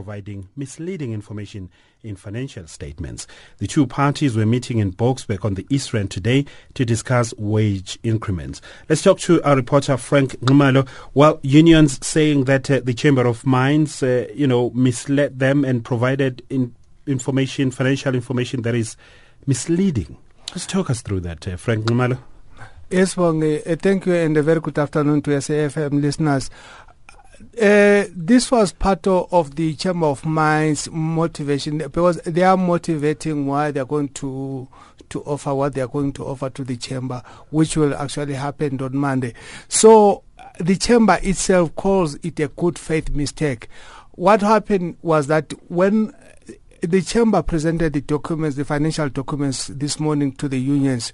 providing misleading information in financial statements. The two parties were meeting in Boksburg on the East Rand today to discuss wage increments. Let's talk to our reporter Frank Ngumalo. Well, unions saying that uh, the Chamber of Mines, uh, you know, misled them and provided in information, financial information that is misleading. Let's talk us through that, uh, Frank Ngumalo. Yes, Bongi. Uh, thank you and a very good afternoon to SAFM listeners. Uh, this was part of, the Chamber of Mines motivation because they are motivating why they are going to to offer what they are going to offer to the chamber, which will actually happen on Monday. So the chamber itself calls it a good faith mistake. What happened was that when the chamber presented the documents, the financial documents this morning to the unions,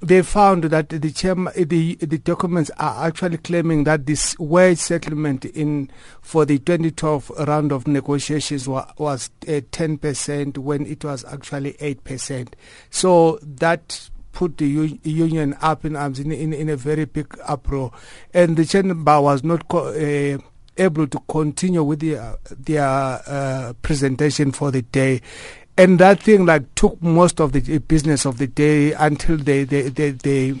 they found that the, chairman, the the documents are actually claiming that this wage settlement in for the 2012 round of negotiations wa, was uh, 10% when it was actually 8%. So that put the u- union up in arms in, in, in, a very big uproar, and the chamber was not. Co- uh, able to continue with their, their uh, presentation for the day and that thing like took most of the business of the day until they they they they,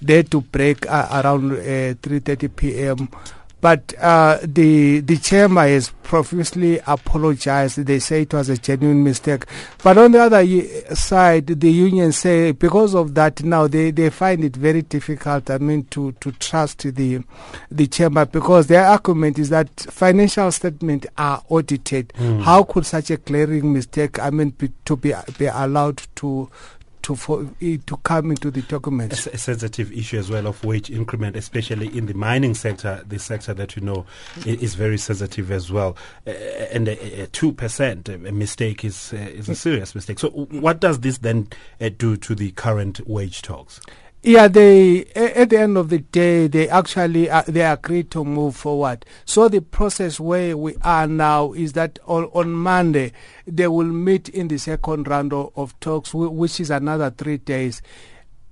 they had to break uh, around uh, 3:30 p.m. But uh, the the chairman has profusely apologized. They say it was a genuine mistake. But on the other side, the union say because of that now they, they find it very difficult. I mean to, to trust the the chamber because their argument is that financial statements are audited. Mm. How could such a glaring mistake? I mean be, to be be allowed to to for to come into the documents. A, sensitive issue as well of wage increment, especially in the mining sector, the sector that you know is very sensitive as well. Uh, and a two percent a mistake is uh, is a serious mistake. So, what does this then uh, do to the current wage talks? Yeah, they at the end of the day, they actually uh, they agreed to move forward. So the process where we are now is that on, on Monday they will meet in the second round of, of talks, which is another three days.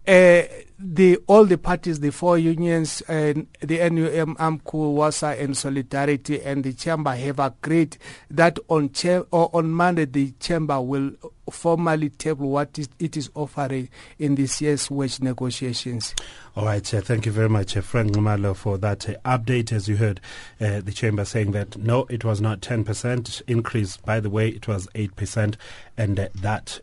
Uh, the all the parties, the four unions, and the NUM, AMCU, UASA, and Solidarity, and the chamber have agreed that on cha- or on Monday the chamber will formally table what it is offering in this year's wage negotiations. All right, uh, thank you very much, uh, Frank Ngumalo, for that uh, update. As you heard, uh, the chamber saying that no, it was not 10% increase. By the way, it was 8%, and uh, that